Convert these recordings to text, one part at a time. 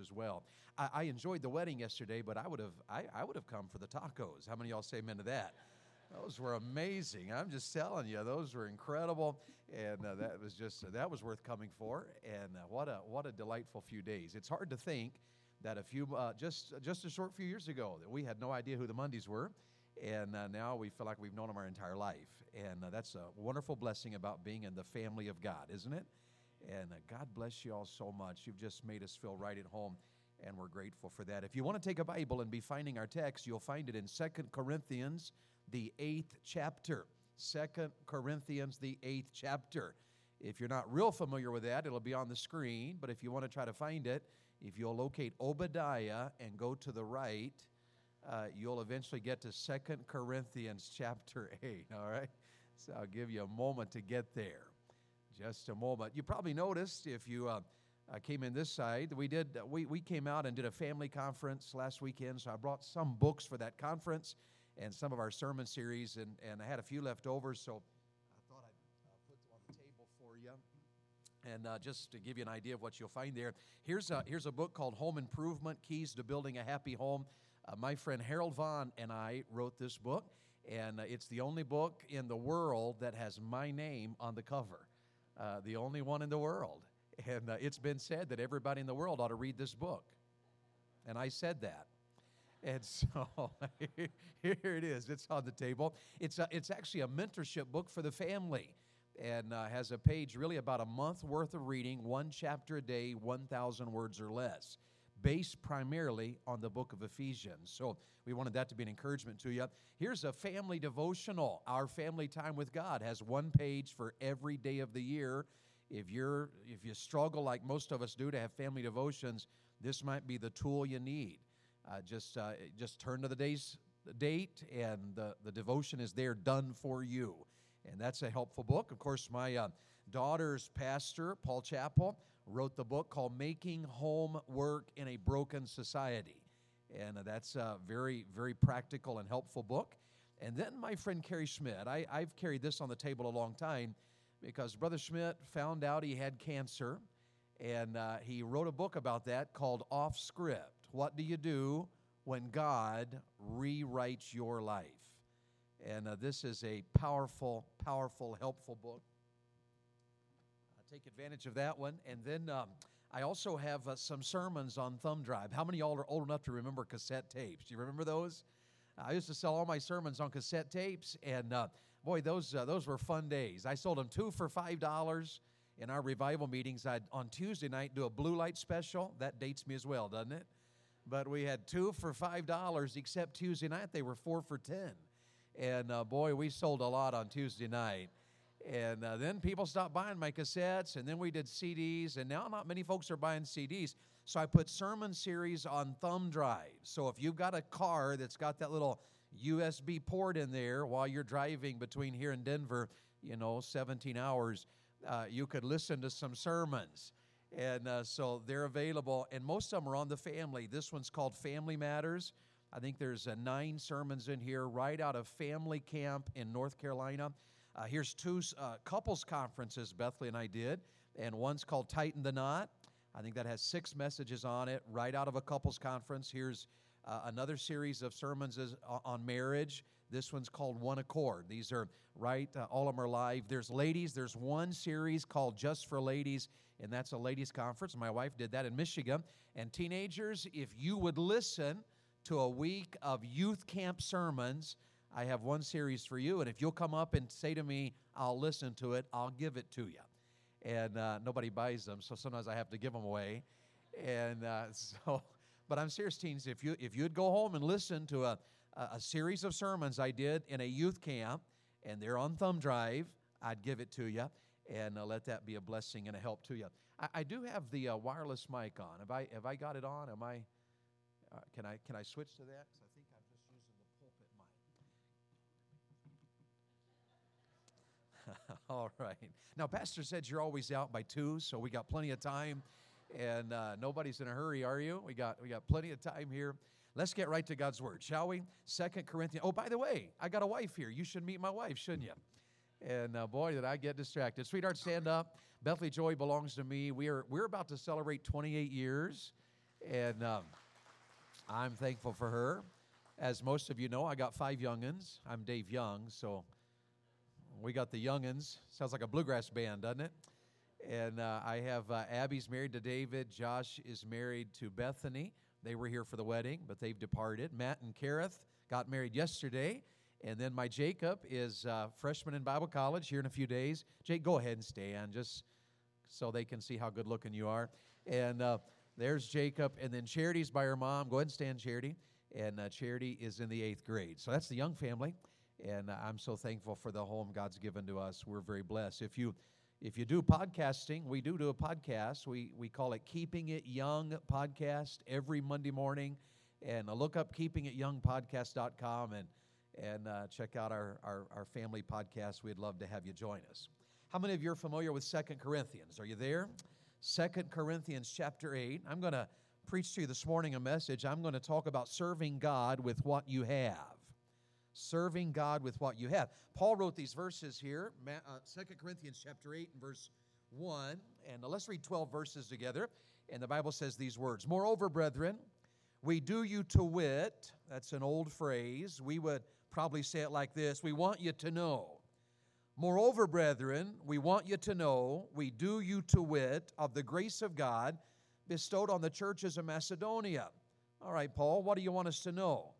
as well. I, I, enjoyed the wedding yesterday, but I would have I, I would have come for the tacos. How many y'all say amen to that? Those were amazing. I'm just telling you, those were incredible, and uh, that was just uh, that was worth coming for. And uh, what a what a delightful few days. It's hard to think that a few uh, just just a short few years ago that we had no idea who the Mondays were, and uh, now we feel like we've known them our entire life. And uh, that's a wonderful blessing about being in the family of God, isn't it? And God bless you all so much. You've just made us feel right at home and we're grateful for that. If you want to take a Bible and be finding our text, you'll find it in Second Corinthians the eighth chapter. Second Corinthians, the eighth chapter. If you're not real familiar with that, it'll be on the screen. But if you want to try to find it, if you'll locate Obadiah and go to the right, uh, you'll eventually get to Second Corinthians chapter 8. All right? So I'll give you a moment to get there. Just a moment. You probably noticed if you. Uh, uh, came in this side. We did. We, we came out and did a family conference last weekend. So I brought some books for that conference and some of our sermon series, and, and I had a few left over, so I thought I'd uh, put them on the table for you. And uh, just to give you an idea of what you'll find there, here's a, here's a book called Home Improvement Keys to Building a Happy Home. Uh, my friend Harold Vaughan and I wrote this book, and uh, it's the only book in the world that has my name on the cover. Uh, the only one in the world. And uh, it's been said that everybody in the world ought to read this book. And I said that. And so here it is. It's on the table. It's, a, it's actually a mentorship book for the family and uh, has a page really about a month worth of reading, one chapter a day, 1,000 words or less, based primarily on the book of Ephesians. So we wanted that to be an encouragement to you. Here's a family devotional. Our family time with God has one page for every day of the year. If you're if you struggle like most of us do to have family devotions, this might be the tool you need uh, just uh, just turn to the day's date and the, the devotion is there done for you and that's a helpful book of course my uh, daughter's pastor paul chappell wrote the book called making home work in a broken society and that's a very very practical and helpful book and then my friend Cary Schmidt, I, I've carried this on the table a long time because Brother Schmidt found out he had cancer, and uh, he wrote a book about that called Off Script what do you do when God rewrites your life? And uh, this is a powerful, powerful, helpful book. Take advantage of that one. And then um, I also have uh, some sermons on thumb drive. How many y'all are old enough to remember cassette tapes? Do you remember those? I used to sell all my sermons on cassette tapes, and uh, boy, those uh, those were fun days. I sold them two for five dollars in our revival meetings. I'd on Tuesday night do a blue light special. That dates me as well, doesn't it? but we had two for five dollars. Except Tuesday night, they were four for ten, and uh, boy, we sold a lot on Tuesday night. And uh, then people stopped buying my cassettes, and then we did CDs, and now not many folks are buying CDs. So I put sermon series on thumb drives. So if you've got a car that's got that little USB port in there while you're driving between here and Denver, you know, 17 hours, uh, you could listen to some sermons. And uh, so they're available, and most of them are on the family. This one's called Family Matters. I think there's uh, nine sermons in here right out of family camp in North Carolina. Uh, here's two uh, couples conferences Bethany and I did, and one's called Tighten the Knot. I think that has six messages on it right out of a couples conference. Here's uh, another series of sermons is, uh, on marriage. This one's called One Accord. These are right, uh, all of them are live. There's ladies, there's one series called Just for Ladies, and that's a ladies' conference. My wife did that in Michigan. And teenagers, if you would listen to a week of youth camp sermons, I have one series for you. And if you'll come up and say to me, I'll listen to it, I'll give it to you. And uh, nobody buys them, so sometimes I have to give them away. And uh, so but I'm serious, teens. If you if you'd go home and listen to a a series of sermons I did in a youth camp, and they're on thumb drive, I'd give it to you, and uh, let that be a blessing and a help to you. I, I do have the uh, wireless mic on. Have I have I got it on? Am I? Uh, can I can I switch to that? Because I think I'm just using the pulpit mic. All right. Now, Pastor said you're always out by two, so we got plenty of time and uh, nobody's in a hurry, are you? We got we got plenty of time here. Let's get right to God's word, shall we? Second Corinthians. Oh, by the way, I got a wife here. You should meet my wife, shouldn't you? And uh, boy, did I get distracted. Sweetheart, stand up. Bethany Joy belongs to me. We are we're about to celebrate 28 years, And um, I'm thankful for her. As most of you know, I got five youngins. I'm Dave Young, so we got the youngins. Sounds like a bluegrass band, doesn't it? And uh, I have uh, Abby's married to David. Josh is married to Bethany. They were here for the wedding, but they've departed. Matt and Kareth got married yesterday. And then my Jacob is uh, freshman in Bible college here in a few days. Jake, go ahead and stand just so they can see how good looking you are. And uh, there's Jacob. And then Charity's by her mom. Go ahead and stand, Charity. And uh, Charity is in the eighth grade. So that's the young family. And I'm so thankful for the home God's given to us. We're very blessed. If you if you do podcasting, we do do a podcast. We, we call it Keeping It Young Podcast every Monday morning. And uh, look up keepingityoungpodcast.com and, and uh, check out our, our, our family podcast. We'd love to have you join us. How many of you are familiar with Second Corinthians? Are you there? Second Corinthians chapter 8. I'm going to preach to you this morning a message. I'm going to talk about serving God with what you have serving God with what you have. Paul wrote these verses here, uh, 2 Corinthians chapter 8 and verse 1. And let's read 12 verses together. And the Bible says these words Moreover, brethren, we do you to wit, that's an old phrase. We would probably say it like this We want you to know. Moreover, brethren, we want you to know, we do you to wit, of the grace of God bestowed on the churches of Macedonia. All right, Paul, what do you want us to know?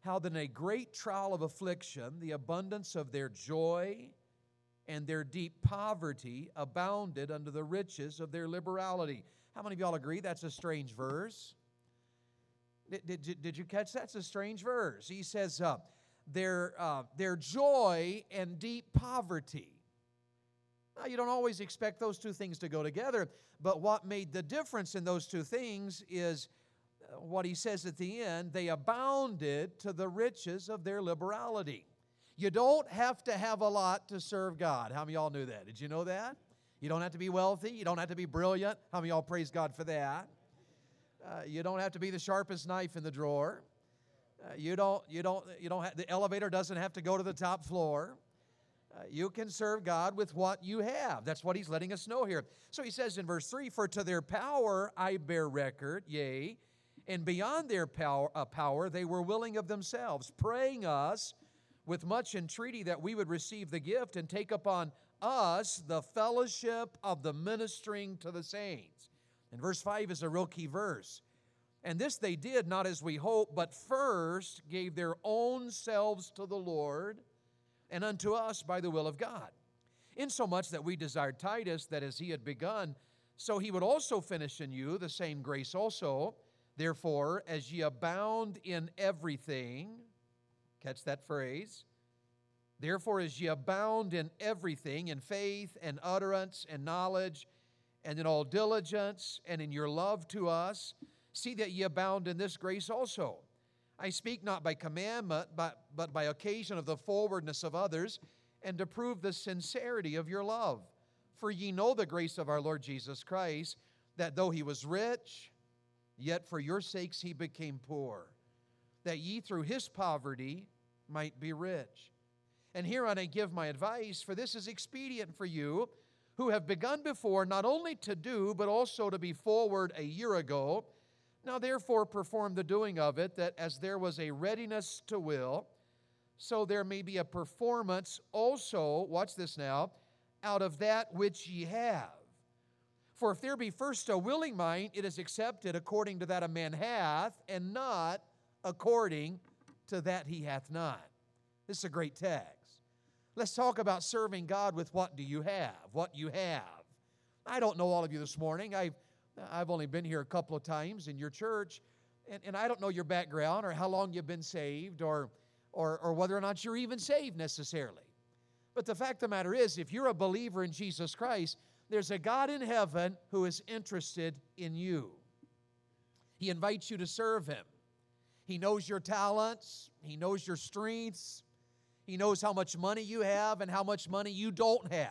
How that in a great trial of affliction, the abundance of their joy and their deep poverty abounded under the riches of their liberality. How many of y'all agree that's a strange verse? Did, did, did you catch that? That's a strange verse. He says, uh, their, uh, their joy and deep poverty. Now, you don't always expect those two things to go together, but what made the difference in those two things is what he says at the end, they abounded to the riches of their liberality. You don't have to have a lot to serve God. How many y'all knew that? Did you know that? You don't have to be wealthy. You don't have to be brilliant. How many y'all praise God for that? Uh, you don't have to be the sharpest knife in the drawer. Uh, you don't. You don't. You don't. Have, the elevator doesn't have to go to the top floor. Uh, you can serve God with what you have. That's what he's letting us know here. So he says in verse 3 For to their power I bear record, yea, and beyond their power, uh, power, they were willing of themselves, praying us with much entreaty that we would receive the gift and take upon us the fellowship of the ministering to the saints. And verse 5 is a real key verse. And this they did not as we hope, but first gave their own selves to the Lord and unto us by the will of God. Insomuch that we desired Titus that as he had begun, so he would also finish in you the same grace also. Therefore, as ye abound in everything, catch that phrase. Therefore, as ye abound in everything, in faith and utterance and knowledge, and in all diligence and in your love to us, see that ye abound in this grace also. I speak not by commandment, but, but by occasion of the forwardness of others, and to prove the sincerity of your love. For ye know the grace of our Lord Jesus Christ, that though he was rich, Yet for your sakes he became poor, that ye through his poverty might be rich. And hereon I give my advice, for this is expedient for you, who have begun before not only to do, but also to be forward a year ago. Now therefore perform the doing of it, that as there was a readiness to will, so there may be a performance also, watch this now, out of that which ye have. For if there be first a willing mind, it is accepted according to that a man hath, and not according to that he hath not. This is a great text. Let's talk about serving God with what do you have? What you have. I don't know all of you this morning. I've, I've only been here a couple of times in your church, and, and I don't know your background or how long you've been saved or, or, or whether or not you're even saved necessarily. But the fact of the matter is, if you're a believer in Jesus Christ, there's a God in heaven who is interested in you. He invites you to serve Him. He knows your talents, He knows your strengths, He knows how much money you have and how much money you don't have.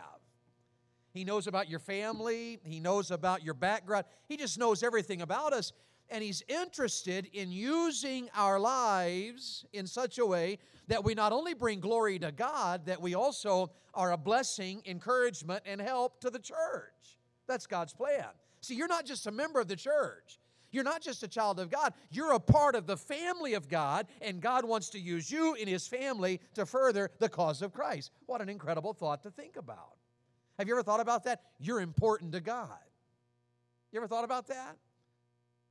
He knows about your family, He knows about your background, He just knows everything about us. And He's interested in using our lives in such a way that we not only bring glory to God, that we also are a blessing, encouragement, and help to the church. That's God's plan. See, you're not just a member of the church, You're not just a child of God, you're a part of the family of God, and God wants to use you in His family to further the cause of Christ. What an incredible thought to think about. Have you ever thought about that? You're important to God. You ever thought about that?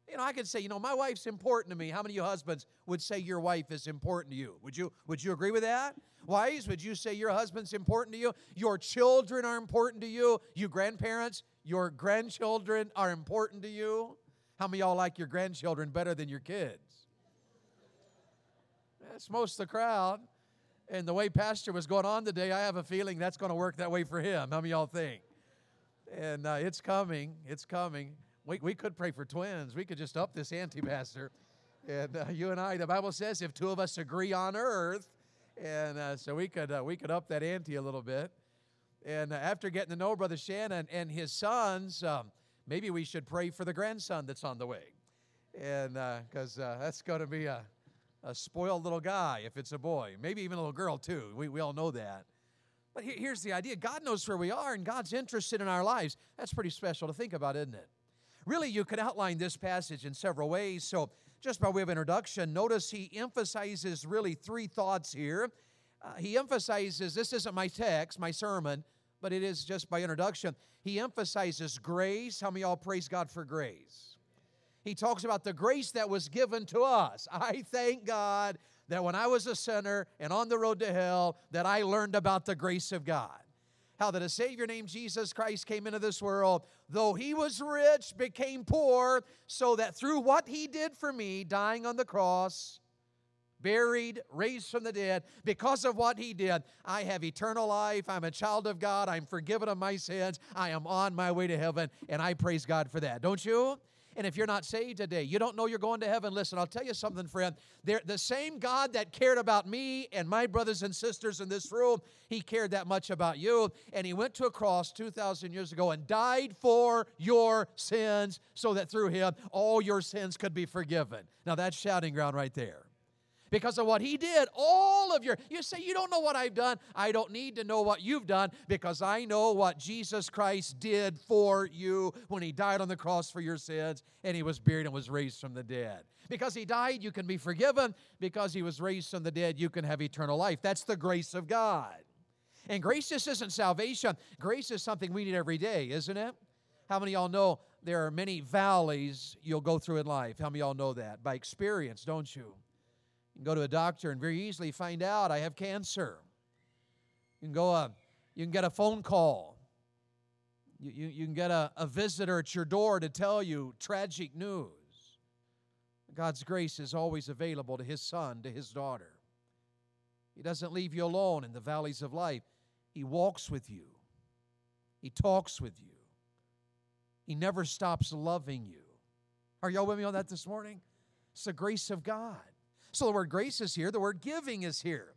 You know, I could say, you know, my wife's important to me. How many of you husbands would say your wife is important to you? Would you would you agree with that? Wives, would you say your husband's important to you? Your children are important to you? You grandparents, your grandchildren are important to you? How many y'all like your grandchildren better than your kids? That's most of the crowd. And the way Pastor was going on today, I have a feeling that's going to work that way for him. How many y'all think? And uh, it's coming. It's coming. We, we could pray for twins. We could just up this ante, Pastor. And uh, you and I, the Bible says, if two of us agree on earth, and uh, so we could uh, we could up that ante a little bit. And uh, after getting to know Brother Shannon and his sons, um, maybe we should pray for the grandson that's on the way, and because uh, uh, that's going to be a, a spoiled little guy if it's a boy, maybe even a little girl too. We we all know that. But here's the idea: God knows where we are, and God's interested in our lives. That's pretty special to think about, isn't it? Really, you could outline this passage in several ways. So, just by way of introduction, notice he emphasizes really three thoughts here. Uh, he emphasizes this isn't my text, my sermon, but it is just by introduction. He emphasizes grace. How many y'all praise God for grace? He talks about the grace that was given to us. I thank God that when I was a sinner and on the road to hell, that I learned about the grace of God how that a Savior named Jesus Christ came into this world, though he was rich, became poor, so that through what he did for me, dying on the cross, buried, raised from the dead, because of what he did, I have eternal life. I'm a child of God. I'm forgiven of my sins. I am on my way to heaven, and I praise God for that. Don't you? And if you're not saved today, you don't know you're going to heaven. Listen, I'll tell you something, friend. They're the same God that cared about me and my brothers and sisters in this room, He cared that much about you. And He went to a cross 2,000 years ago and died for your sins so that through Him all your sins could be forgiven. Now that's shouting ground right there because of what he did. All of your, you say, you don't know what I've done. I don't need to know what you've done because I know what Jesus Christ did for you when he died on the cross for your sins and he was buried and was raised from the dead. Because he died, you can be forgiven. Because he was raised from the dead, you can have eternal life. That's the grace of God. And grace just isn't salvation, grace is something we need every day, isn't it? How many y'all know there are many valleys you'll go through in life? How many y'all know that? By experience, don't you? Can go to a doctor and very easily find out I have cancer. You can go, uh, you can get a phone call. You, you, you can get a, a visitor at your door to tell you tragic news. God's grace is always available to His son, to His daughter. He doesn't leave you alone in the valleys of life. He walks with you, He talks with you, He never stops loving you. Are y'all with me on that this morning? It's the grace of God. So the word grace is here, the word giving is here.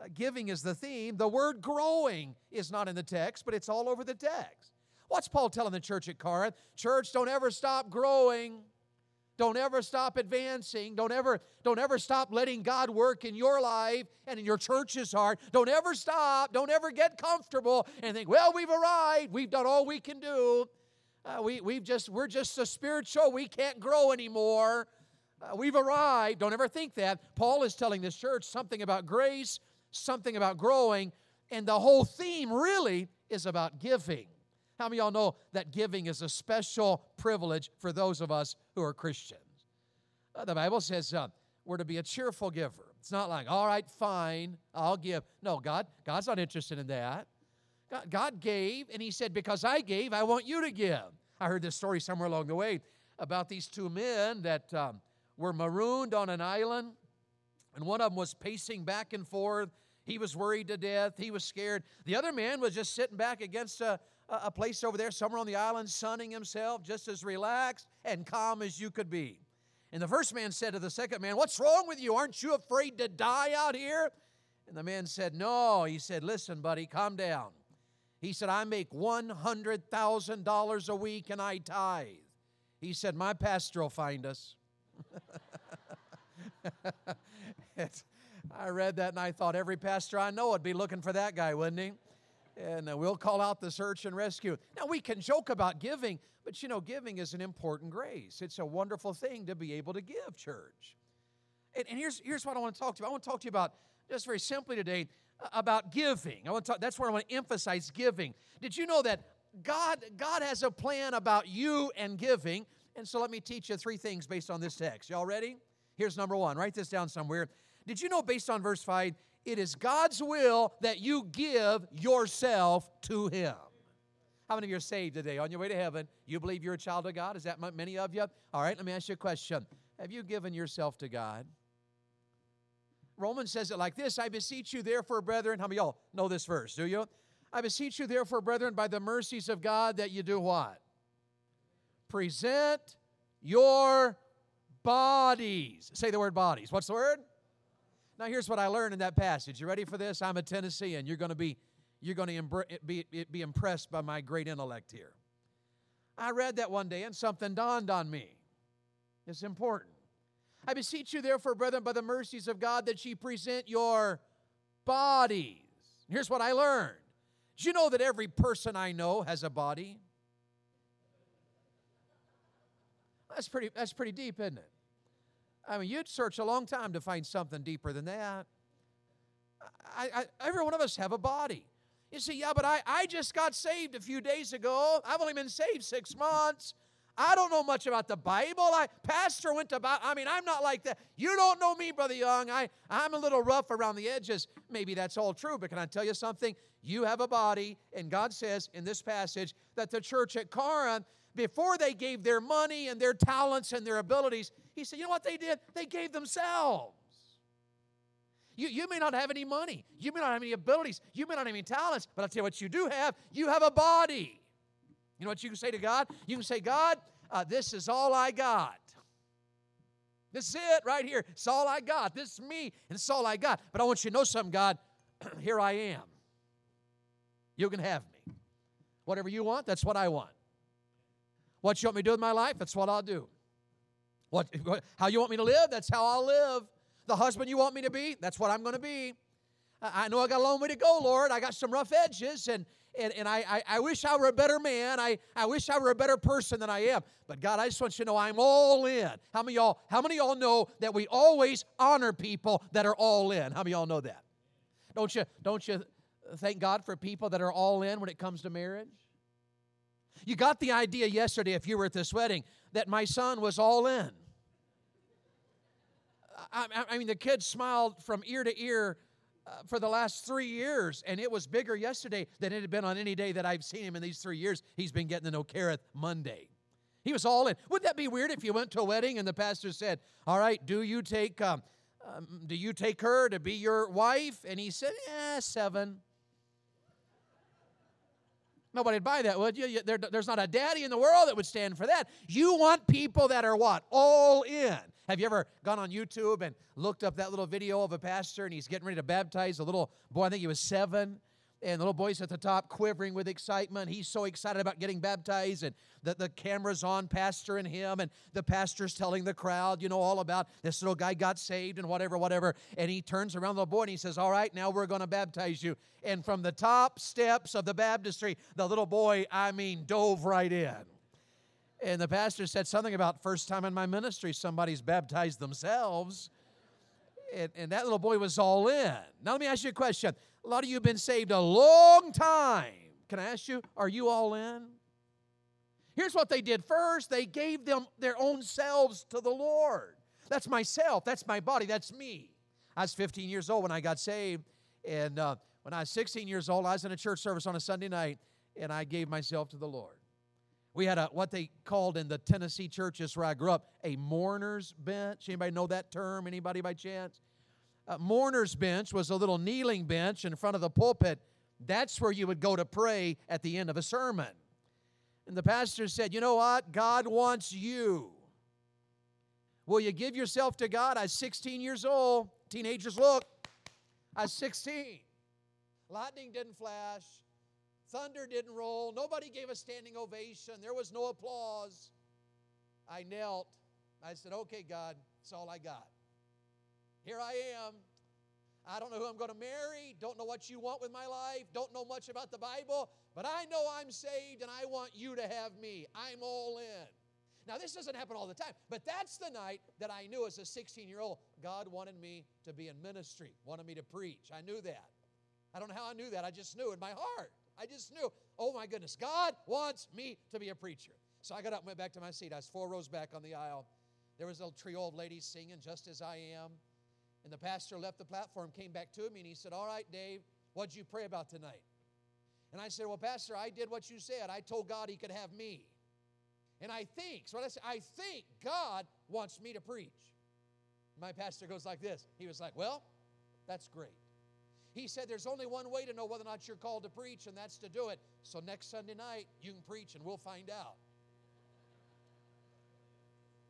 Uh, giving is the theme. The word growing is not in the text, but it's all over the text. What's Paul telling the church at Corinth? Church, don't ever stop growing. Don't ever stop advancing. Don't ever, don't ever stop letting God work in your life and in your church's heart. Don't ever stop. Don't ever get comfortable and think, well, we've arrived. We've done all we can do. Uh, we, we've just, we're just a spiritual. We can't grow anymore. Uh, we've arrived. Don't ever think that. Paul is telling this church something about grace, something about growing, and the whole theme really is about giving. How many of y'all know that giving is a special privilege for those of us who are Christians? Uh, the Bible says uh, we're to be a cheerful giver. It's not like, all right, fine, I'll give. No, God, God's not interested in that. God, God gave, and He said, because I gave, I want you to give. I heard this story somewhere along the way about these two men that um, were marooned on an island, and one of them was pacing back and forth. He was worried to death. He was scared. The other man was just sitting back against a, a place over there, somewhere on the island, sunning himself, just as relaxed and calm as you could be. And the first man said to the second man, What's wrong with you? Aren't you afraid to die out here? And the man said, No. He said, Listen, buddy, calm down. He said, I make $100,000 a week and I tithe. He said, My pastor will find us. I read that and I thought every pastor I know would be looking for that guy, wouldn't he? and uh, we'll call out the search and rescue. Now, we can joke about giving, but you know, giving is an important grace. It's a wonderful thing to be able to give, church. And, and here's, here's what I want to talk to you. I want to talk to you about, just very simply today, about giving. I want to talk, that's where I want to emphasize giving. Did you know that God, God has a plan about you and giving? And so let me teach you three things based on this text. Y'all ready? Here's number one. Write this down somewhere. Did you know, based on verse 5, it is God's will that you give yourself to Him? How many of you are saved today? On your way to heaven, you believe you're a child of God? Is that many of you? All right, let me ask you a question. Have you given yourself to God? Romans says it like this I beseech you, therefore, brethren. How many y'all know this verse? Do you? I beseech you, therefore, brethren, by the mercies of God, that you do what? Present your bodies. Say the word bodies. What's the word? Now, here's what I learned in that passage. You ready for this? I'm a Tennessean. You're going to be, you're going to be, be impressed by my great intellect here. I read that one day and something dawned on me. It's important. I beseech you, therefore, brethren, by the mercies of God, that ye present your bodies. Here's what I learned. Do you know that every person I know has a body? That's pretty, that's pretty deep, isn't it? I mean, you'd search a long time to find something deeper than that. I, I, every one of us have a body. You see, yeah, but I, I just got saved a few days ago. I've only been saved six months. I don't know much about the Bible. I pastor went Bible. I mean, I'm not like that. You don't know me, Brother Young. I, I'm a little rough around the edges. Maybe that's all true, but can I tell you something? You have a body, and God says in this passage that the church at Corinth, before they gave their money and their talents and their abilities, he said, you know what they did? They gave themselves. You, you may not have any money. You may not have any abilities. You may not have any talents, but I'll tell you what you do have. You have a body. You know what you can say to God? You can say, God, uh, this is all I got. This is it right here. It's all I got. This is me, and it's all I got. But I want you to know something, God. here I am. You can have me. Whatever you want, that's what I want. What you want me to do with my life, that's what I'll do. What, how you want me to live, that's how I'll live. The husband you want me to be, that's what I'm going to be. I know I got a long way to go, Lord. I got some rough edges, and and, and I, I, I, wish I were a better man. I, I wish I were a better person than I am. But God, I just want you to know I'm all in. How many y'all, how many y'all know that we always honor people that are all in? How many y'all know that? Don't you, don't you thank God for people that are all in when it comes to marriage? You got the idea yesterday, if you were at this wedding, that my son was all in. I, I mean, the kid smiled from ear to ear uh, for the last three years, and it was bigger yesterday than it had been on any day that I've seen him in these three years. He's been getting to know Kareth Monday. He was all in. Wouldn't that be weird if you went to a wedding and the pastor said, "All right, do you take um, um, do you take her to be your wife?" And he said, "Yeah, seven. Nobody'd buy that, would you? There, there's not a daddy in the world that would stand for that. You want people that are what? All in. Have you ever gone on YouTube and looked up that little video of a pastor and he's getting ready to baptize a little boy? I think he was seven and the little boy's at the top quivering with excitement. He's so excited about getting baptized, and the, the camera's on Pastor and him, and the pastor's telling the crowd, you know, all about this little guy got saved and whatever, whatever. And he turns around the boy and he says, All right, now we're going to baptize you. And from the top steps of the baptistry, the little boy, I mean, dove right in. And the pastor said something about first time in my ministry, somebody's baptized themselves. And, and that little boy was all in. Now, let me ask you a question. A lot of you have been saved a long time. Can I ask you, are you all in? Here's what they did first they gave them their own selves to the Lord. That's myself, that's my body, that's me. I was 15 years old when I got saved, and uh, when I was 16 years old, I was in a church service on a Sunday night, and I gave myself to the Lord. We had a what they called in the Tennessee churches where I grew up a mourner's bench. Anybody know that term? Anybody by chance? Mourner's bench was a little kneeling bench in front of the pulpit. That's where you would go to pray at the end of a sermon. And the pastor said, You know what? God wants you. Will you give yourself to God? I was 16 years old. Teenagers, look. I was 16. Lightning didn't flash. Thunder didn't roll. Nobody gave a standing ovation. There was no applause. I knelt. I said, Okay, God, that's all I got. Here I am. I don't know who I'm going to marry, don't know what you want with my life, don't know much about the Bible, but I know I'm saved and I want you to have me. I'm all in. Now, this doesn't happen all the time, but that's the night that I knew as a 16 year old, God wanted me to be in ministry, wanted me to preach. I knew that. I don't know how I knew that. I just knew in my heart. I just knew, oh my goodness, God wants me to be a preacher. So I got up and went back to my seat. I was four rows back on the aisle. There was a trio of ladies singing just as I am. And the pastor left the platform, came back to me, and he said, All right, Dave, what'd you pray about tonight? And I said, Well, Pastor, I did what you said. I told God he could have me. And I think, so I said, I think God wants me to preach. My pastor goes like this. He was like, Well, that's great. He said, There's only one way to know whether or not you're called to preach, and that's to do it. So next Sunday night, you can preach, and we'll find out.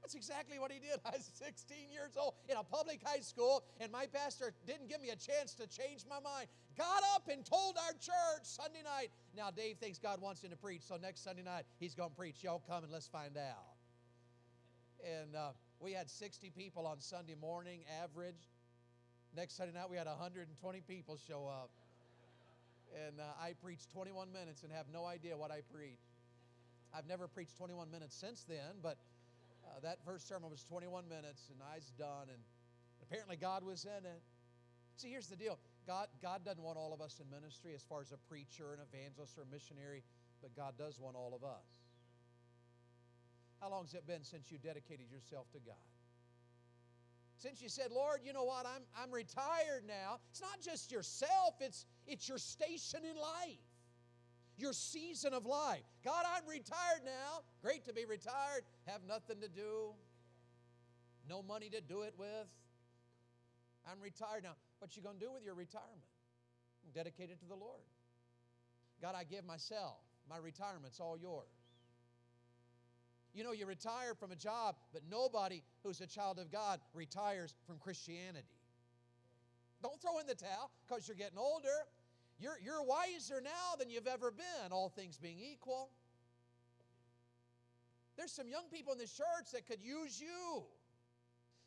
That's exactly what he did. I was 16 years old in a public high school, and my pastor didn't give me a chance to change my mind. Got up and told our church Sunday night. Now, Dave thinks God wants him to preach, so next Sunday night he's going to preach. Y'all come and let's find out. And uh, we had 60 people on Sunday morning, average. Next Sunday night we had 120 people show up. And uh, I preached 21 minutes and have no idea what I preached. I've never preached 21 minutes since then, but uh, that first sermon was 21 minutes, and I's done. And apparently, God was in it. See, here's the deal God, God doesn't want all of us in ministry as far as a preacher, an evangelist, or a missionary, but God does want all of us. How long has it been since you dedicated yourself to God? Since you said, Lord, you know what, I'm, I'm retired now. It's not just yourself, it's, it's your station in life your season of life. God, I'm retired now. Great to be retired. Have nothing to do, no money to do it with. I'm retired now. What you going to do with your retirement? Dedicate it to the Lord. God, I give myself. My retirement's all yours. You know, you retire from a job, but nobody who's a child of God retires from Christianity. Don't throw in the towel because you're getting older. You're, you're wiser now than you've ever been, all things being equal. There's some young people in this church that could use you.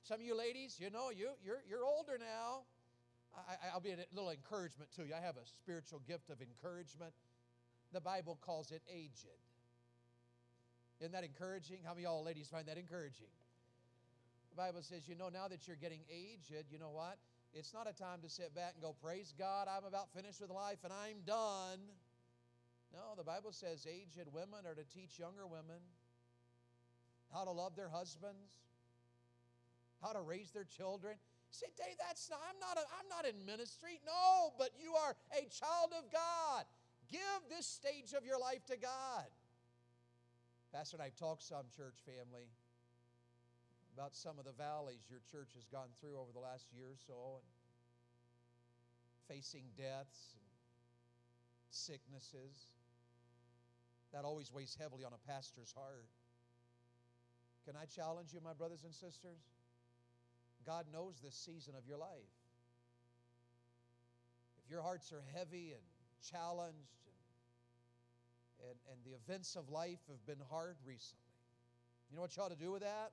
Some of you ladies, you know, you, you're, you're older now. I, I'll be a little encouragement to you. I have a spiritual gift of encouragement. The Bible calls it aged. Isn't that encouraging? How many y'all ladies find that encouraging? The Bible says, you know, now that you're getting aged, you know what? It's not a time to sit back and go, Praise God, I'm about finished with life and I'm done. No, the Bible says aged women are to teach younger women how to love their husbands, how to raise their children. Say, Dave, that's not, I'm not, a, I'm not in ministry. No, but you are a child of God. Give this stage of your life to God. Pastor and I've talked some, church family, about some of the valleys your church has gone through over the last year or so, and facing deaths and sicknesses. That always weighs heavily on a pastor's heart. Can I challenge you, my brothers and sisters? God knows this season of your life. If your hearts are heavy and challenged and, and, and the events of life have been hard recently, you know what you ought to do with that?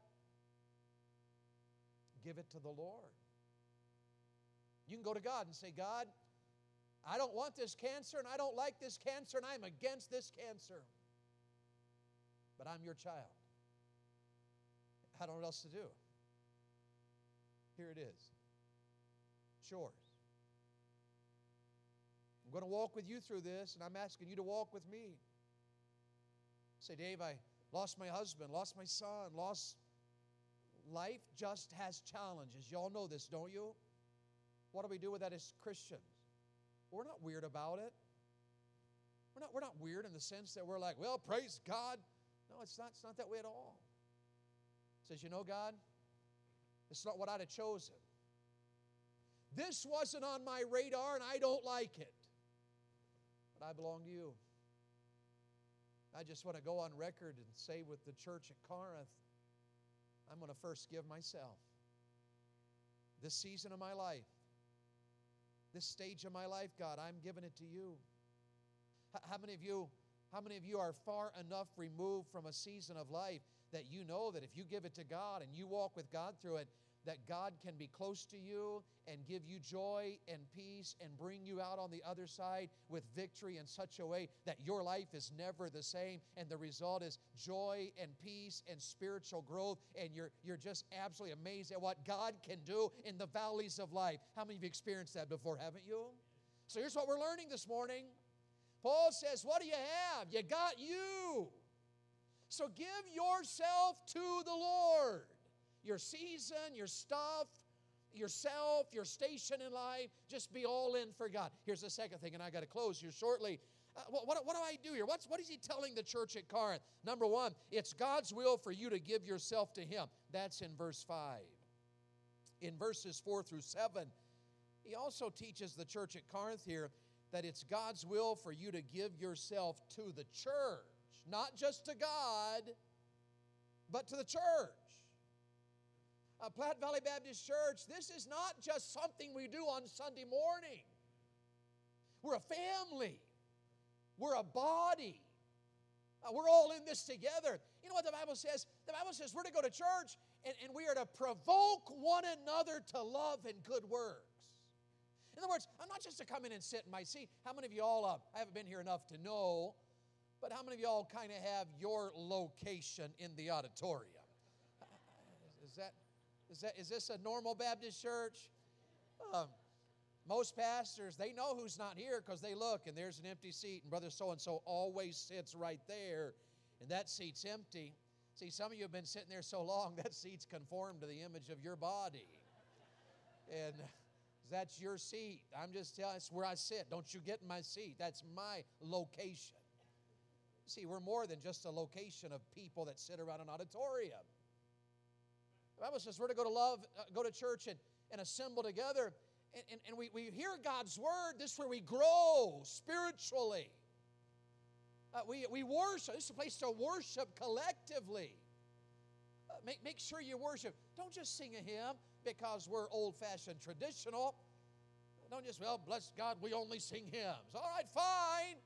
Give it to the Lord. You can go to God and say, God, I don't want this cancer and I don't like this cancer and I'm against this cancer. But I'm your child. I don't know what else to do. Here it is. It's yours. I'm going to walk with you through this, and I'm asking you to walk with me. Say, Dave, I lost my husband, lost my son, lost life just has challenges. Y'all know this, don't you? What do we do with that as Christians? We're not weird about it. We're not, we're not weird in the sense that we're like, well, praise God. No, it's not, it's not that way at all. It says, you know, God, it's not what I'd have chosen. This wasn't on my radar and I don't like it. But I belong to you. I just want to go on record and say with the church at Corinth, I'm going to first give myself. This season of my life, this stage of my life, God, I'm giving it to you. How many of you, how many of you are far enough removed from a season of life that you know that if you give it to God and you walk with God through it, that God can be close to you and give you joy and peace and bring you out on the other side with victory in such a way that your life is never the same and the result is joy and peace and spiritual growth and you're you're just absolutely amazed at what God can do in the valleys of life. How many of you experienced that before, haven't you? So here's what we're learning this morning. Paul says, What do you have? You got you. So give yourself to the Lord. Your season, your stuff, yourself, your station in life, just be all in for God. Here's the second thing, and I got to close here shortly. Uh, what, what, what, do I do here? What's, what is he telling the church at Corinth? Number one, it's God's will for you to give yourself to Him. That's in verse 5. In verses 4 through 7, he also teaches the church at Corinth here that it's God's will for you to give yourself to the church, not just to God, but to the church. Uh, Platte Valley Baptist Church, this is not just something we do on Sunday morning. We're a family, we're a body. Uh, we're all in this together. You know what the Bible says? The Bible says we're to go to church and, and we are to provoke one another to love and good works. In other words, I'm not just to come in and sit in my seat. How many of you all, uh, I haven't been here enough to know, but how many of y'all kind of have your location in the auditorium? Is that, is this a normal Baptist church? Um, most pastors, they know who's not here because they look and there's an empty seat, and brother so and so always sits right there, and that seat's empty. See, some of you have been sitting there so long, that seat's conformed to the image of your body. And that's your seat. I'm just telling that's where I sit. Don't you get in my seat. That's my location. See, we're more than just a location of people that sit around an auditorium. The Bible says we're to go to love, uh, go to church and, and assemble together. And, and, and we, we hear God's word. This is where we grow spiritually. Uh, we, we worship. This is a place to worship collectively. Uh, make, make sure you worship. Don't just sing a hymn because we're old fashioned traditional. Don't just, well, bless God, we only sing hymns. All right, fine.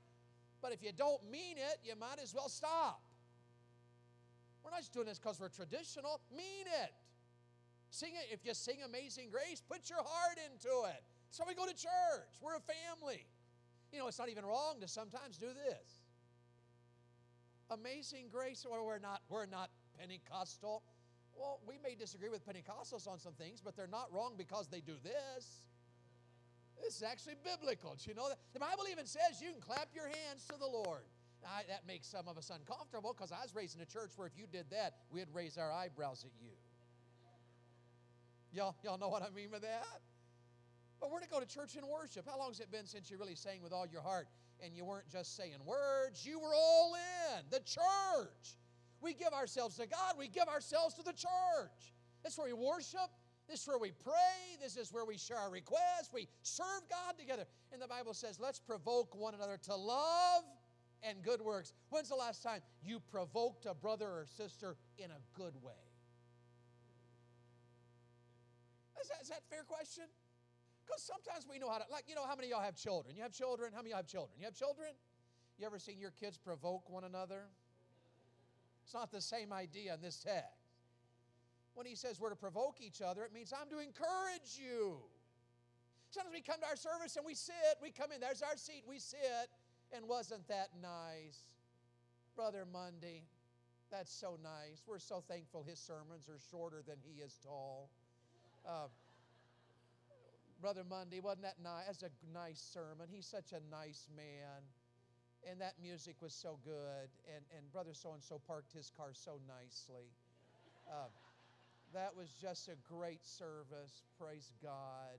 But if you don't mean it, you might as well stop. Just doing this because we're traditional. Mean it. Sing it. If you sing Amazing Grace, put your heart into it. So we go to church. We're a family. You know, it's not even wrong to sometimes do this. Amazing Grace, or we're not, we're not Pentecostal. Well, we may disagree with Pentecostals on some things, but they're not wrong because they do this. This is actually biblical. Do you know that? The Bible even says you can clap your hands to the Lord. Now, that makes some of us uncomfortable because I was raised in a church where if you did that, we'd raise our eyebrows at you. Y'all, y'all know what I mean by that? But we're to go to church and worship. How long has it been since you really sang with all your heart and you weren't just saying words? You were all in. The church. We give ourselves to God, we give ourselves to the church. That's where we worship. This is where we pray. This is where we share our requests. We serve God together. And the Bible says, let's provoke one another to love and good works. When's the last time you provoked a brother or sister in a good way? Is that, is that a fair question? Because sometimes we know how to, like, you know, how many y'all have children? You have children? How many y'all have children? You have children? You ever seen your kids provoke one another? It's not the same idea in this text. When he says we're to provoke each other, it means I'm to encourage you. Sometimes we come to our service and we sit, we come in, there's our seat, we sit, and wasn't that nice? Brother Monday, that's so nice. We're so thankful his sermons are shorter than he is tall. Uh, Brother Monday, wasn't that nice? That's a nice sermon. He's such a nice man and that music was so good, and, and brother so and so parked his car so nicely. Uh, that was just a great service. Praise God.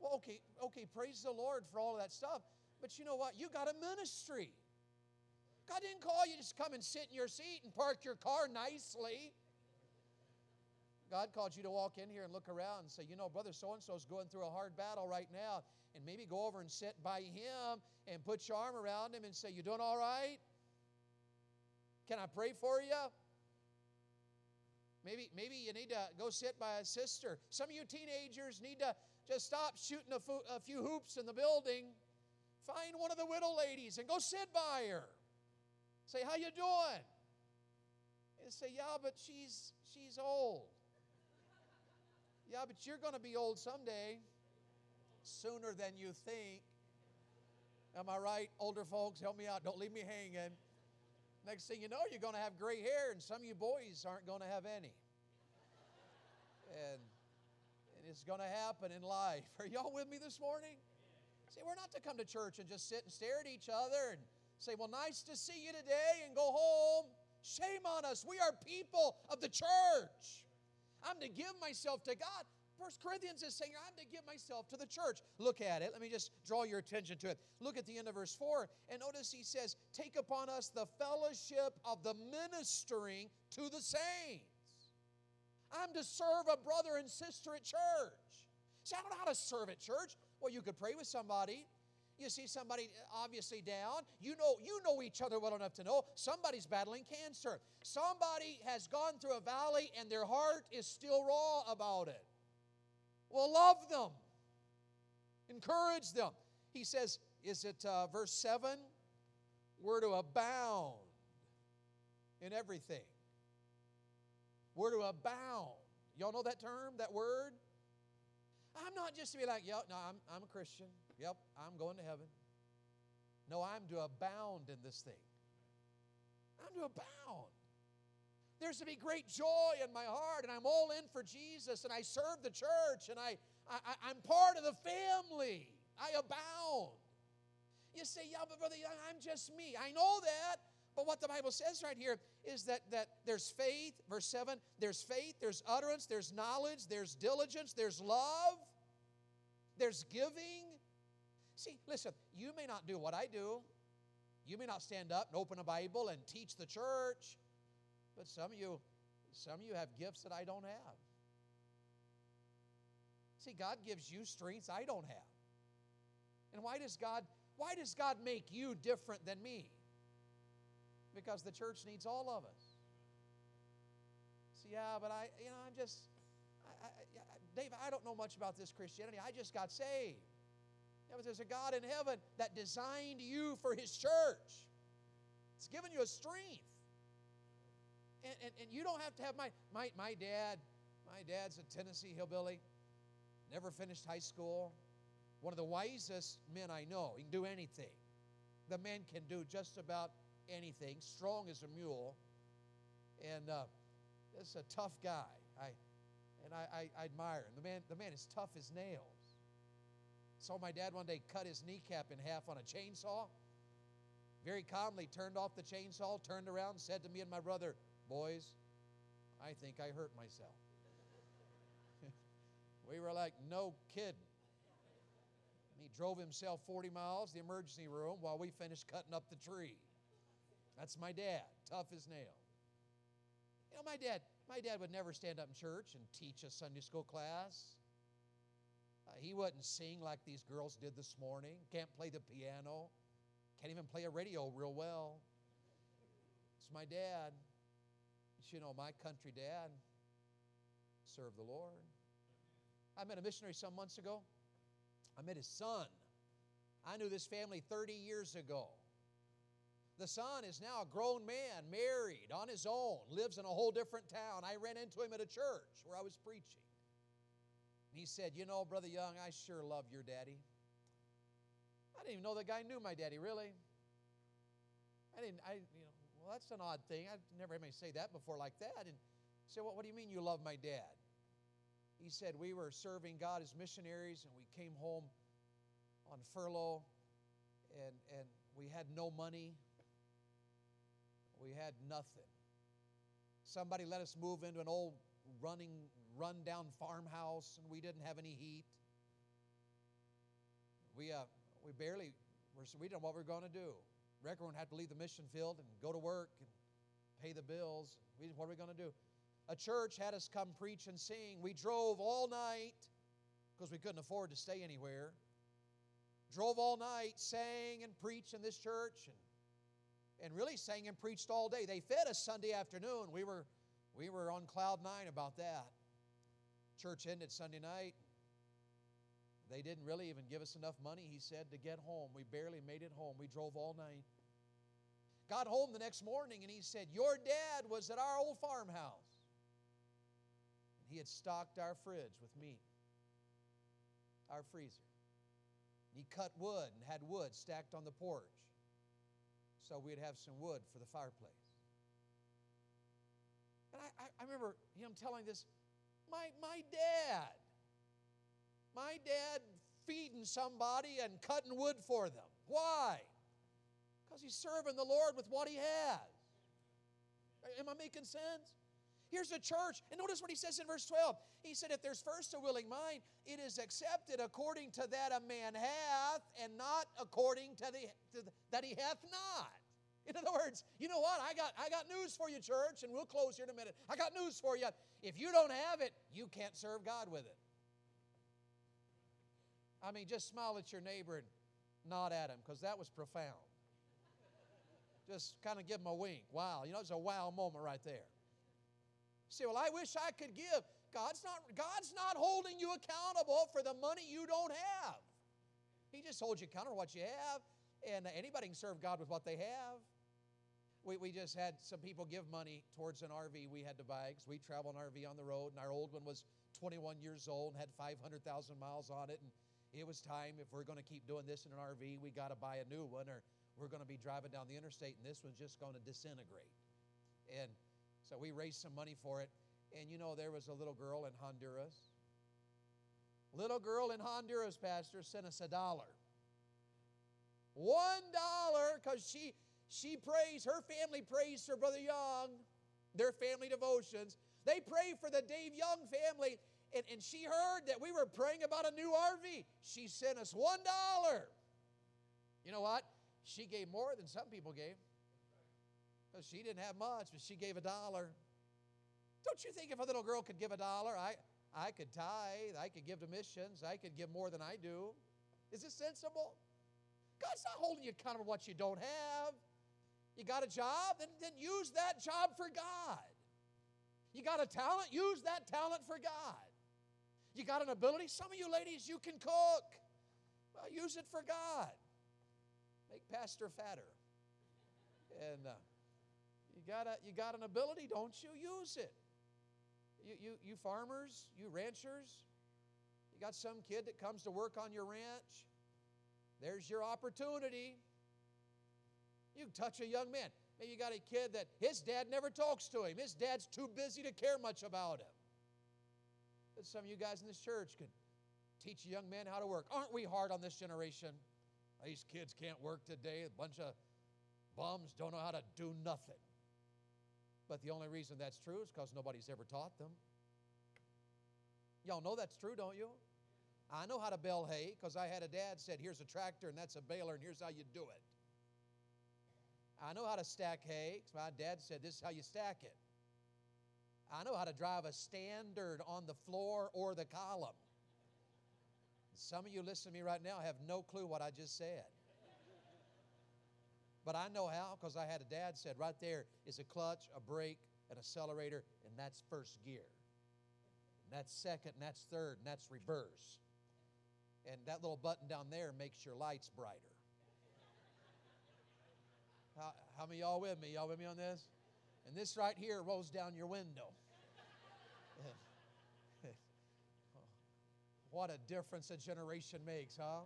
Well, okay, okay, praise the Lord for all of that stuff. But you know what? You got a ministry. God didn't call you just come and sit in your seat and park your car nicely. God called you to walk in here and look around and say, you know, brother so and so is going through a hard battle right now and maybe go over and sit by him and put your arm around him and say, You doing all right? Can I pray for you? Maybe, maybe you need to go sit by a sister. Some of you teenagers need to just stop shooting a, few hoops in the building. Find one of the widow ladies and go sit by her. Say, how you doing? And say, yeah, but she's she's old. Yeah, but you're to be old someday, sooner than you think. Am I right, older folks? Help me out. Don't leave me hanging. Next thing you know, you're going to have gray hair, and some of you boys aren't going to have any. And, and it's going to happen in life. Are y'all with me this morning? See, we're not to come to church and just sit and stare at each other and say, Well, nice to see you today, and go home. Shame on us. We are people of the church. I'm to give myself to God. First Corinthians is saying, I'm to give myself to the church. Look at it. Let me just draw your attention to it. Look at the end of verse 4, and notice he says, Take upon us the fellowship of the ministering to the saints. I'm to serve a brother and sister at church. See, I don't know how to serve at church. Well, you could pray with somebody. You see somebody obviously down. You know, you know each other well enough to know somebody's battling cancer. Somebody has gone through a valley and their heart is still raw about it. Well, love them, encourage them. He says, is it uh, verse 7? We're to abound in everything. We're to abound. Y'all know that term, that word? I'm not just to be like, yep, no, I'm, I'm a Christian. Yep, I'm going to heaven. No, I'm to abound in this thing. I'm to abound. There's to be great joy in my heart, and I'm all in for Jesus, and I serve the church, and I, I, I'm part of the family. I abound. You say, yeah, but brother, I'm just me. I know that. But what the Bible says right here is that, that there's faith, verse 7, there's faith, there's utterance, there's knowledge, there's diligence, there's love, there's giving. See, listen, you may not do what I do. You may not stand up and open a Bible and teach the church, but some of you, some of you have gifts that I don't have. See, God gives you strengths I don't have. And why does God why does God make you different than me? Because the church needs all of us. So, yeah, but I, you know, I'm just, I, I, Dave, I don't know much about this Christianity. I just got saved. Yeah, but there's a God in heaven that designed you for His church. It's given you a strength. And, and, and you don't have to have my, my, my dad, my dad's a Tennessee hillbilly, never finished high school. One of the wisest men I know. He can do anything. The man can do just about anything, strong as a mule, and uh, this is a tough guy. I and I, I, I admire him. The man, the man is tough as nails. Saw my dad one day cut his kneecap in half on a chainsaw. Very calmly turned off the chainsaw, turned around, said to me and my brother, Boys, I think I hurt myself. we were like, No kidding. He drove himself 40 miles to the emergency room while we finished cutting up the tree. That's my dad, tough as nails. You know, my dad, my dad would never stand up in church and teach a Sunday school class. Uh, he wouldn't sing like these girls did this morning. Can't play the piano. Can't even play a radio real well. It's my dad. You know, my country dad served the Lord. I met a missionary some months ago. I met his son. I knew this family 30 years ago. The son is now a grown man, married, on his own, lives in a whole different town. I ran into him at a church where I was preaching. And he said, You know, Brother Young, I sure love your daddy. I didn't even know the guy knew my daddy, really. I didn't, I, you know, well, that's an odd thing. I've never heard anybody say that before like that. And I said, well, what do you mean you love my dad? He said, we were serving God as missionaries and we came home on furlough and, and we had no money we had nothing. Somebody let us move into an old running, run-down farmhouse, and we didn't have any heat. We, uh, we barely, we didn't know what we were going to do. Everyone had to leave the mission field and go to work and pay the bills. We, what are we going to do? A church had us come preach and sing. We drove all night because we couldn't afford to stay anywhere. Drove all night, sang and preached in this church, and and really sang and preached all day. They fed us Sunday afternoon. We were, we were on cloud nine about that. Church ended Sunday night. They didn't really even give us enough money, he said, to get home. We barely made it home. We drove all night. Got home the next morning and he said, Your dad was at our old farmhouse. And He had stocked our fridge with meat, our freezer. He cut wood and had wood stacked on the porch so we'd have some wood for the fireplace. And I, I, I remember him telling this my, my dad, my dad feeding somebody and cutting wood for them. Why? Because he's serving the Lord with what he has. Am I making sense? Here's a church, and notice what he says in verse 12. He said, If there's first a willing mind, it is accepted according to that a man hath, and not according to the, to the that he hath not. In other words, you know what? I got, I got news for you, church, and we'll close here in a minute. I got news for you. If you don't have it, you can't serve God with it. I mean, just smile at your neighbor and nod at him because that was profound. Just kind of give him a wink. Wow, you know, it's a wow moment right there. You say, well, I wish I could give. God's not, God's not holding you accountable for the money you don't have. He just holds you accountable for what you have, and anybody can serve God with what they have. We, we just had some people give money towards an RV we had to buy because we travel an RV on the road, and our old one was 21 years old and had 500,000 miles on it. And it was time, if we're going to keep doing this in an RV, we got to buy a new one, or we're going to be driving down the interstate, and this one's just going to disintegrate. And so we raised some money for it. And you know, there was a little girl in Honduras. Little girl in Honduras, Pastor, sent us a dollar. One dollar, because she she prays, her family prays for Brother Young, their family devotions. They pray for the Dave Young family, and, and she heard that we were praying about a new RV. She sent us one dollar. You know what? She gave more than some people gave. Because she didn't have much, but she gave a dollar. Don't you think if a little girl could give a dollar, I, I could tithe, I could give to missions, I could give more than I do? Is this sensible? God's not holding you accountable for what you don't have. You got a job, then, then use that job for God. You got a talent, use that talent for God. You got an ability, some of you ladies, you can cook. Well, use it for God. Make Pastor fatter. And uh, you got, a, you got an ability, don't you? Use it. You, you, you farmers, you ranchers, you got some kid that comes to work on your ranch. There's your opportunity. You can touch a young man. Maybe you got a kid that his dad never talks to him. His dad's too busy to care much about him. But some of you guys in this church can teach a young man how to work. Aren't we hard on this generation? These kids can't work today. A bunch of bums don't know how to do nothing. But the only reason that's true is because nobody's ever taught them. Y'all know that's true, don't you? I know how to bale hay because I had a dad said, here's a tractor and that's a baler and here's how you do it. I know how to stack hay my dad said this is how you stack it. I know how to drive a standard on the floor or the column. Some of you listening to me right now have no clue what I just said. But I know how because I had a dad said right there is a clutch, a brake, an accelerator, and that's first gear. And that's second, and that's third, and that's reverse. And that little button down there makes your lights brighter. How, how many y'all with me? Y'all with me on this? And this right here rolls down your window. what a difference a generation makes, huh?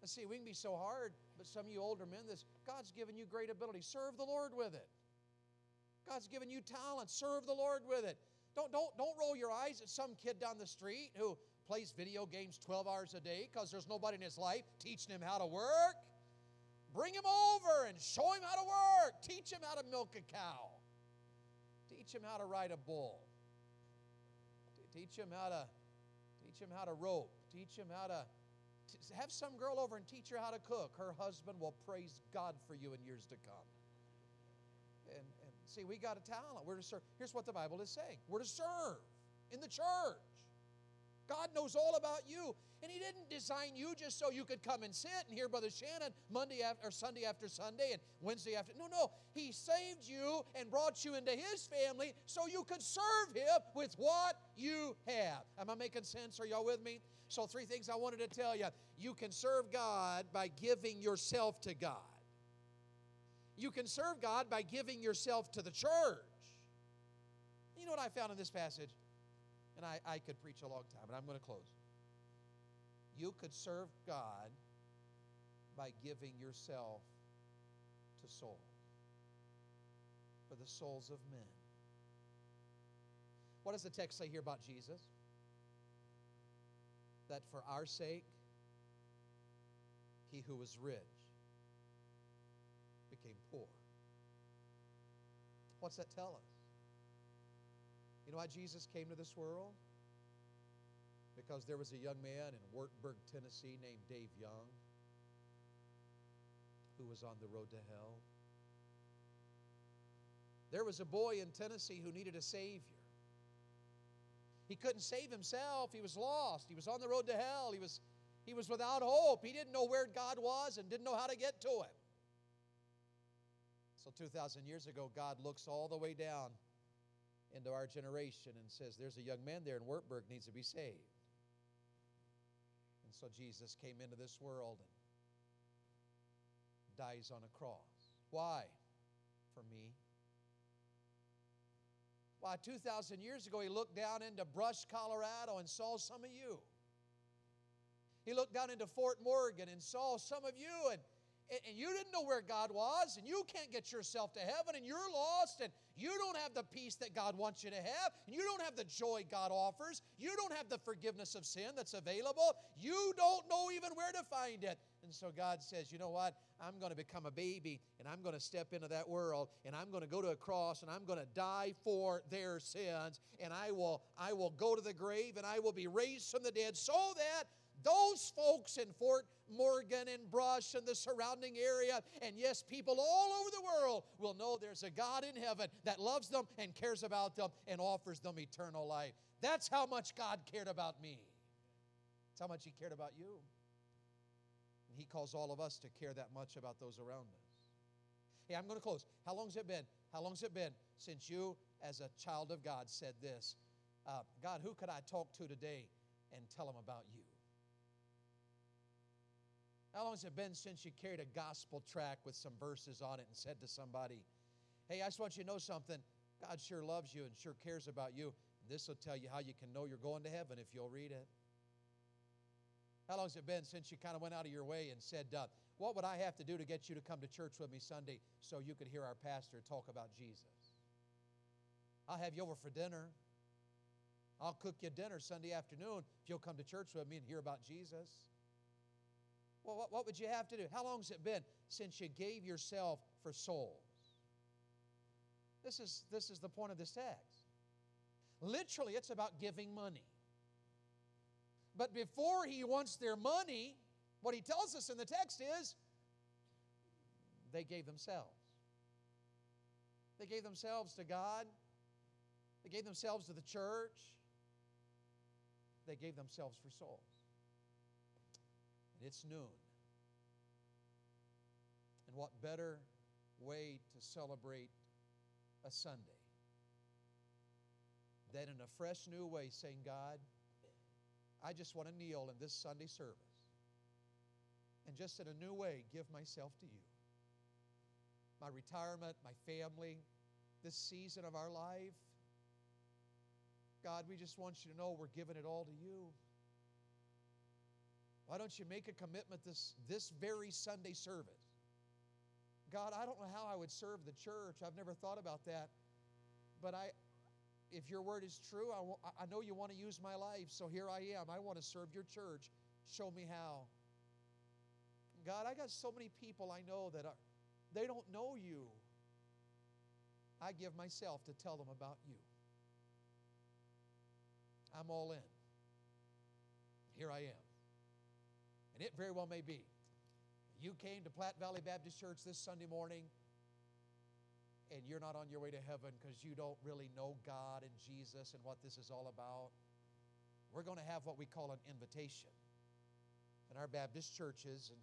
Let's see, we can be so hard, but some of you older men, this God's given you great ability. Serve the Lord with it. God's given you talent. Serve the Lord with it. Don't, don't, don't roll your eyes at some kid down the street who plays video games 12 hours a day because there's nobody in his life teaching him how to work. Bring him over and show him how to work. Teach him how to milk a cow. Teach him how to ride a bull. Teach him how to teach him how to rope. Teach him how to have some girl over and teach her how to cook. Her husband will praise God for you in years to come. And, and see, we got a talent. We're to serve. Here's what the Bible is saying. We're to serve in the church. God knows all about you. And He didn't design you just so you could come and sit and hear Brother Shannon Monday after, or Sunday after Sunday and Wednesday after. No, no. He saved you and brought you into His family so you could serve Him with what you have. Am I making sense? Are y'all with me? So, three things I wanted to tell you. You can serve God by giving yourself to God. You can serve God by giving yourself to the church. You know what I found in this passage? And I, I could preach a long time, but I'm going to close. You could serve God by giving yourself to souls, for the souls of men. What does the text say here about Jesus? That for our sake, he who was rich became poor. What's that tell us? You know why Jesus came to this world? Because there was a young man in Wartburg, Tennessee named Dave Young who was on the road to hell. There was a boy in Tennessee who needed a Savior. He couldn't save himself. He was lost. He was on the road to hell. He was, he was without hope. He didn't know where God was and didn't know how to get to Him. So, 2,000 years ago, God looks all the way down into our generation and says, There's a young man there in Wartburg needs to be saved. And so Jesus came into this world and dies on a cross. Why? For me. Why, 2,000 years ago, he looked down into Brush, Colorado, and saw some of you. He looked down into Fort Morgan and saw some of you, and, and you didn't know where God was, and you can't get yourself to heaven, and you're lost, and you don't have the peace that God wants you to have, you don't have the joy God offers. You don't have the forgiveness of sin that's available. You don't know even where to find it. And so God says, you know what? I'm going to become a baby and I'm going to step into that world and I'm going to go to a cross and I'm going to die for their sins and I will I will go to the grave and I will be raised from the dead so that those folks in Fort Morgan and Brush and the surrounding area, and yes, people all over the world will know there's a God in heaven that loves them and cares about them and offers them eternal life. That's how much God cared about me. That's how much He cared about you. And He calls all of us to care that much about those around us. Hey, I'm going to close. How long's it been? How long's it been since you, as a child of God, said this? Uh, God, who could I talk to today and tell them about you? How long has it been since you carried a gospel track with some verses on it and said to somebody, Hey, I just want you to know something. God sure loves you and sure cares about you. This will tell you how you can know you're going to heaven if you'll read it. How long has it been since you kind of went out of your way and said, uh, What would I have to do to get you to come to church with me Sunday so you could hear our pastor talk about Jesus? I'll have you over for dinner. I'll cook you dinner Sunday afternoon if you'll come to church with me and hear about Jesus. Well, what, what would you have to do? How long has it been since you gave yourself for souls? This is, this is the point of this text. Literally, it's about giving money. But before he wants their money, what he tells us in the text is they gave themselves. They gave themselves to God, they gave themselves to the church, they gave themselves for souls. And it's noon. And what better way to celebrate a Sunday than in a fresh new way saying, God, I just want to kneel in this Sunday service and just in a new way give myself to you. My retirement, my family, this season of our life. God, we just want you to know we're giving it all to you. Why don't you make a commitment this, this very Sunday service? God, I don't know how I would serve the church. I've never thought about that. But I, if your word is true, I, I know you want to use my life, so here I am. I want to serve your church. Show me how. God, I got so many people I know that are, they don't know you. I give myself to tell them about you. I'm all in. Here I am. And it very well may be. You came to Platte Valley Baptist Church this Sunday morning and you're not on your way to heaven because you don't really know God and Jesus and what this is all about. We're going to have what we call an invitation. In our Baptist churches, and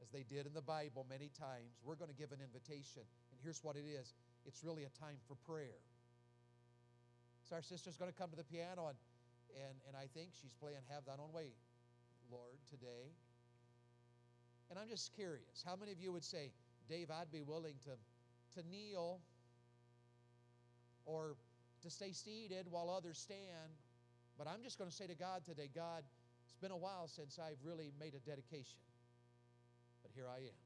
as they did in the Bible many times, we're going to give an invitation. And here's what it is it's really a time for prayer. So our sister's going to come to the piano, and, and, and I think she's playing Have Thine Own Way, Lord, today. And I'm just curious how many of you would say, Dave, I'd be willing to, to kneel or to stay seated while others stand. But I'm just going to say to God today, God, it's been a while since I've really made a dedication. But here I am.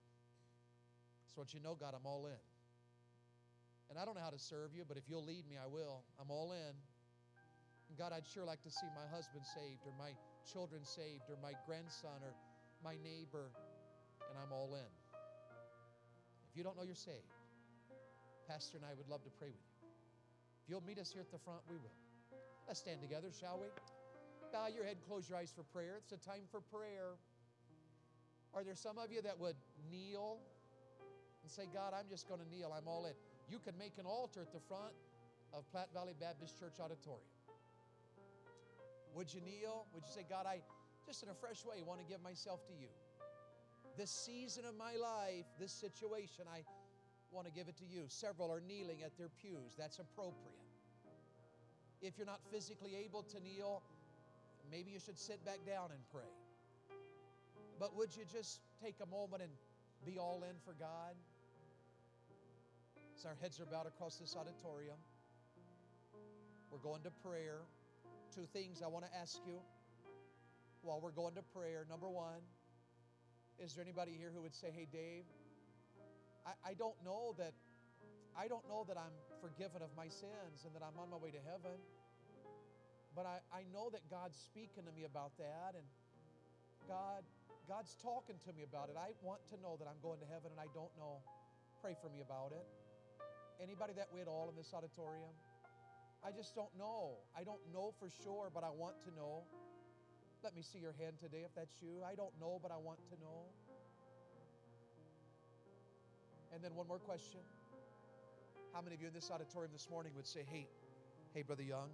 So, what you know, God, I'm all in. And I don't know how to serve you, but if you'll lead me, I will. I'm all in. And God, I'd sure like to see my husband saved, or my children saved, or my grandson, or my neighbor, and I'm all in. If you don't know you're saved, Pastor and I would love to pray with you. If you'll meet us here at the front, we will. Let's stand together, shall we? Bow your head, close your eyes for prayer. It's a time for prayer. Are there some of you that would kneel and say, God, I'm just going to kneel. I'm all in. You can make an altar at the front of Platte Valley Baptist Church Auditorium. Would you kneel? Would you say, God, I just in a fresh way want to give myself to you? This season of my life, this situation, I want to give it to you. Several are kneeling at their pews. That's appropriate. If you're not physically able to kneel, maybe you should sit back down and pray. But would you just take a moment and be all in for God? As our heads are bowed across this auditorium, we're going to prayer. Two things I want to ask you while we're going to prayer. Number one, is there anybody here who would say, Hey, Dave, I, I don't know that I don't know that I'm forgiven of my sins and that I'm on my way to heaven. But I, I know that God's speaking to me about that and God God's talking to me about it. I want to know that I'm going to heaven and I don't know. Pray for me about it. Anybody that way at all in this auditorium? I just don't know. I don't know for sure, but I want to know. Let me see your hand today if that's you. I don't know, but I want to know. And then one more question. How many of you in this auditorium this morning would say, hey, hey, Brother Young,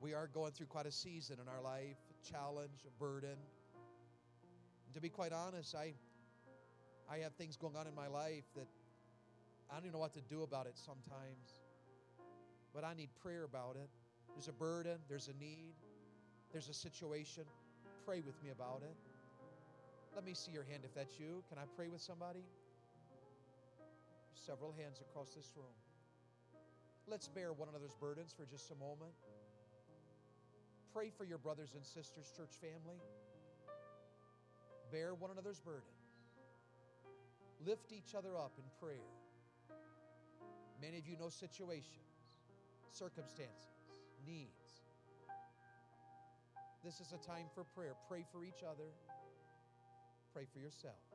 we are going through quite a season in our life, a challenge, a burden. And to be quite honest, I, I have things going on in my life that I don't even know what to do about it sometimes. But I need prayer about it. There's a burden, there's a need, there's a situation. Pray with me about it. Let me see your hand if that's you. Can I pray with somebody? several hands across this room. Let's bear one another's burdens for just a moment. Pray for your brothers and sisters, church family. Bear one another's burdens. Lift each other up in prayer. Many of you know situations, circumstances, needs. This is a time for prayer. Pray for each other, pray for yourself.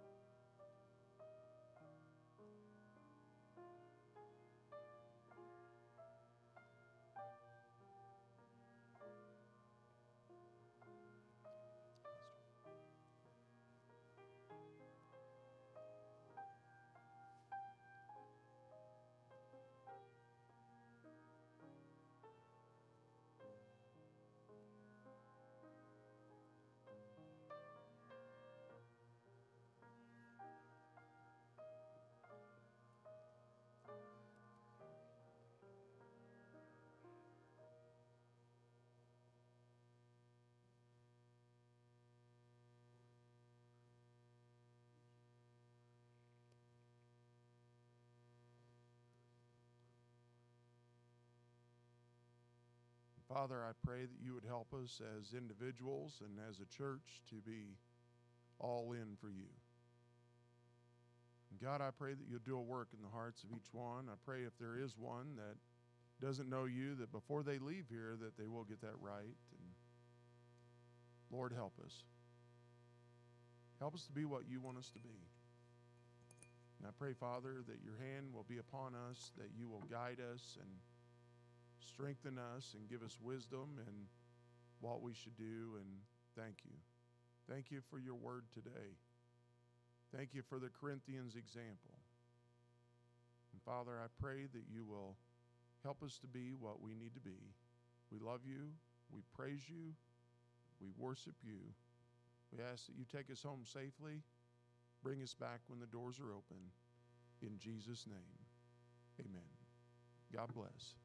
Father, I pray that you would help us as individuals and as a church to be all in for you. And God, I pray that you'll do a work in the hearts of each one. I pray if there is one that doesn't know you, that before they leave here, that they will get that right. And Lord, help us. Help us to be what you want us to be. And I pray, Father, that your hand will be upon us, that you will guide us and strengthen us and give us wisdom and what we should do. And thank you. Thank you for your word today. Thank you for the Corinthians example. And Father, I pray that you will help us to be what we need to be. We love you. We praise you. We worship you. We ask that you take us home safely. Bring us back when the doors are open. In Jesus' name, amen. God bless.